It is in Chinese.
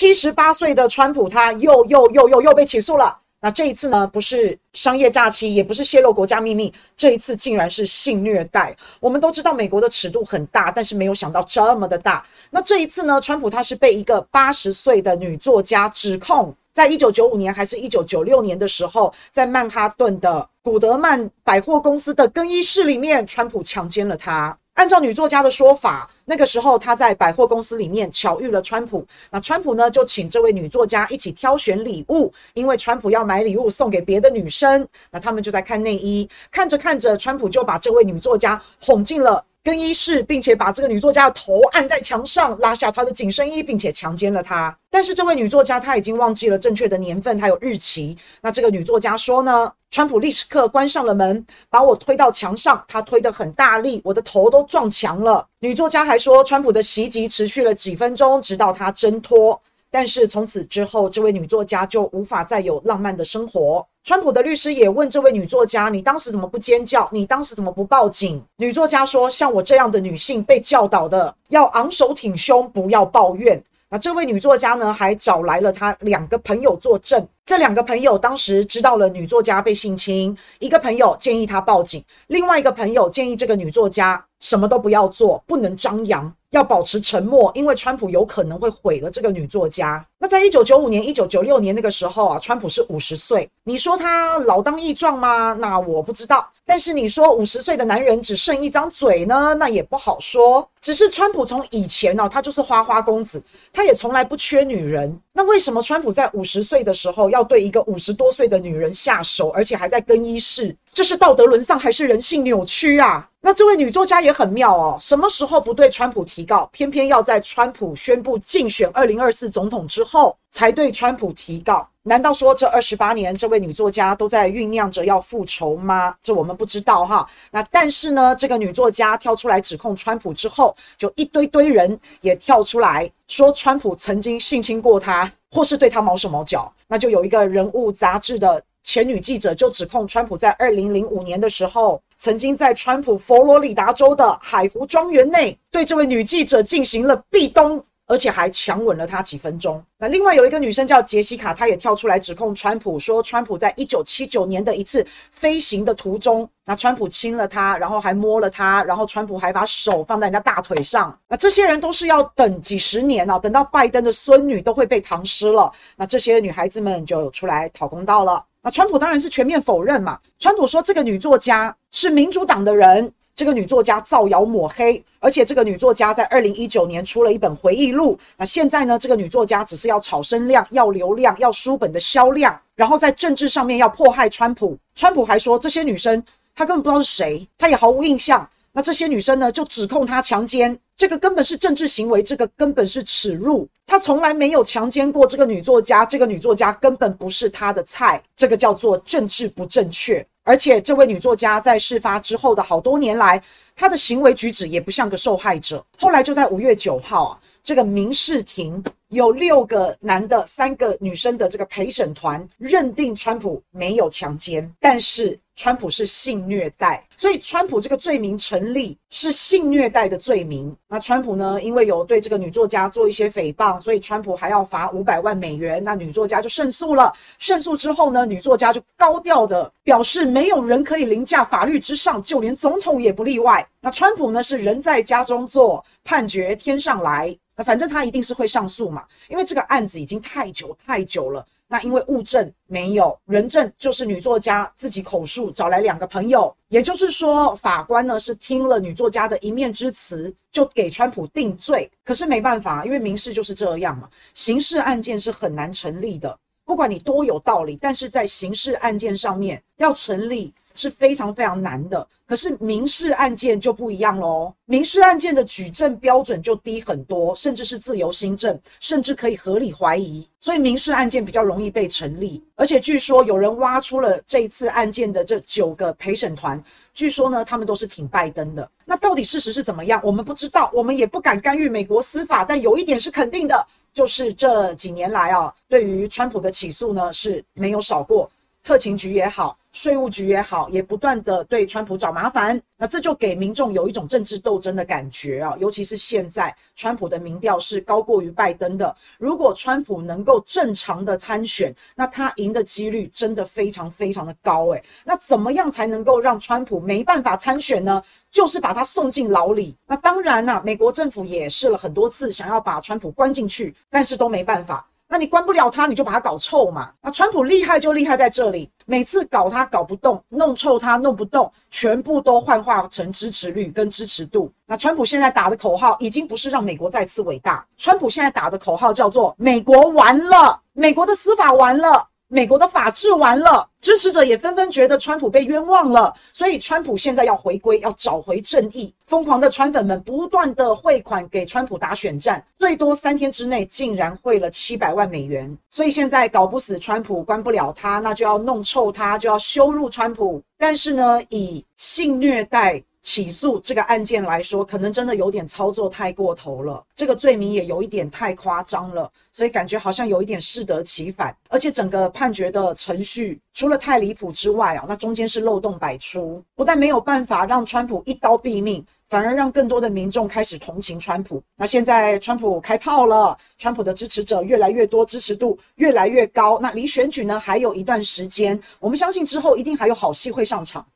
七十八岁的川普他又又又又又被起诉了。那这一次呢，不是商业诈欺，也不是泄露国家秘密，这一次竟然是性虐待。我们都知道美国的尺度很大，但是没有想到这么的大。那这一次呢，川普他是被一个八十岁的女作家指控，在一九九五年还是一九九六年的时候，在曼哈顿的古德曼百货公司的更衣室里面，川普强奸了她。按照女作家的说法，那个时候她在百货公司里面巧遇了川普。那川普呢，就请这位女作家一起挑选礼物，因为川普要买礼物送给别的女生。那他们就在看内衣，看着看着，川普就把这位女作家哄进了更衣室，并且把这个女作家的头按在墙上，拉下她的紧身衣，并且强奸了她。但是这位女作家她已经忘记了正确的年份，还有日期。那这个女作家说呢，川普立刻关上了门，把我推到墙上，他推得很大力，我的头都撞墙了。女作家还说，川普的袭击持续了几分钟，直到他挣脱。但是从此之后，这位女作家就无法再有浪漫的生活。川普的律师也问这位女作家：“你当时怎么不尖叫？你当时怎么不报警？”女作家说：“像我这样的女性被教导的，要昂首挺胸，不要抱怨。”那这位女作家呢，还找来了她两个朋友作证。这两个朋友当时知道了女作家被性侵，一个朋友建议她报警，另外一个朋友建议这个女作家什么都不要做，不能张扬。要保持沉默，因为川普有可能会毁了这个女作家。那在一九九五年、一九九六年那个时候啊，川普是五十岁。你说他老当益壮吗？那我不知道。但是你说五十岁的男人只剩一张嘴呢？那也不好说。只是川普从以前呢、他就是花花公子，他也从来不缺女人。那为什么川普在五十岁的时候要对一个五十多岁的女人下手，而且还在更衣室？这是道德沦丧还是人性扭曲啊？那这位女作家也很妙哦，什么时候不对川普提提告，偏偏要在川普宣布竞选二零二四总统之后才对川普提告？难道说这二十八年这位女作家都在酝酿着要复仇吗？这我们不知道哈。那但是呢，这个女作家跳出来指控川普之后，就一堆堆人也跳出来说川普曾经性侵过她，或是对她毛手毛脚。那就有一个人物杂志的。前女记者就指控川普在二零零五年的时候，曾经在川普佛罗里达州的海湖庄园内对这位女记者进行了壁咚，而且还强吻了她几分钟。那另外有一个女生叫杰西卡，她也跳出来指控川普，说川普在一九七九年的一次飞行的途中，那川普亲了她，然后还摸了她，然后川普还把手放在人家大腿上。那这些人都是要等几十年啊，等到拜登的孙女都会被唐诗了，那这些女孩子们就出来讨公道了。那川普当然是全面否认嘛。川普说这个女作家是民主党的人，这个女作家造谣抹黑，而且这个女作家在二零一九年出了一本回忆录。那现在呢，这个女作家只是要炒声量、要流量、要书本的销量，然后在政治上面要迫害川普。川普还说这些女生他根本不知道是谁，他也毫无印象。那这些女生呢，就指控他强奸，这个根本是政治行为，这个根本是耻辱。他从来没有强奸过这个女作家，这个女作家根本不是他的菜，这个叫做政治不正确。而且这位女作家在事发之后的好多年来，她的行为举止也不像个受害者。后来就在五月九号啊，这个民事庭有六个男的、三个女生的这个陪审团认定川普没有强奸，但是。川普是性虐待，所以川普这个罪名成立是性虐待的罪名。那川普呢，因为有对这个女作家做一些诽谤，所以川普还要罚五百万美元。那女作家就胜诉了。胜诉之后呢，女作家就高调的表示，没有人可以凌驾法律之上，就连总统也不例外。那川普呢，是人在家中坐，判决天上来。那反正他一定是会上诉嘛，因为这个案子已经太久太久了。那因为物证没有，人证就是女作家自己口述找来两个朋友，也就是说，法官呢是听了女作家的一面之词，就给川普定罪。可是没办法，因为民事就是这样嘛，刑事案件是很难成立的。不管你多有道理，但是在刑事案件上面要成立。是非常非常难的，可是民事案件就不一样喽。民事案件的举证标准就低很多，甚至是自由心证，甚至可以合理怀疑，所以民事案件比较容易被成立。而且据说有人挖出了这一次案件的这九个陪审团，据说呢，他们都是挺拜登的。那到底事实是怎么样？我们不知道，我们也不敢干预美国司法。但有一点是肯定的，就是这几年来啊，对于川普的起诉呢是没有少过。特勤局也好。税务局也好，也不断的对川普找麻烦，那这就给民众有一种政治斗争的感觉啊。尤其是现在，川普的民调是高过于拜登的。如果川普能够正常的参选，那他赢的几率真的非常非常的高诶。那怎么样才能够让川普没办法参选呢？就是把他送进牢里。那当然啊，美国政府也试了很多次，想要把川普关进去，但是都没办法。那你关不了他，你就把他搞臭嘛。那川普厉害就厉害在这里，每次搞他搞不动，弄臭他弄不动，全部都幻化成支持率跟支持度。那川普现在打的口号已经不是让美国再次伟大，川普现在打的口号叫做“美国完了，美国的司法完了”。美国的法治完了，支持者也纷纷觉得川普被冤枉了，所以川普现在要回归，要找回正义。疯狂的川粉们不断的汇款给川普打选战，最多三天之内竟然汇了七百万美元。所以现在搞不死川普，关不了他，那就要弄臭他，就要羞辱川普。但是呢，以性虐待。起诉这个案件来说，可能真的有点操作太过头了，这个罪名也有一点太夸张了，所以感觉好像有一点适得其反。而且整个判决的程序除了太离谱之外啊，那中间是漏洞百出，不但没有办法让川普一刀毙命，反而让更多的民众开始同情川普。那现在川普开炮了，川普的支持者越来越多，支持度越来越高。那离选举呢还有一段时间，我们相信之后一定还有好戏会上场。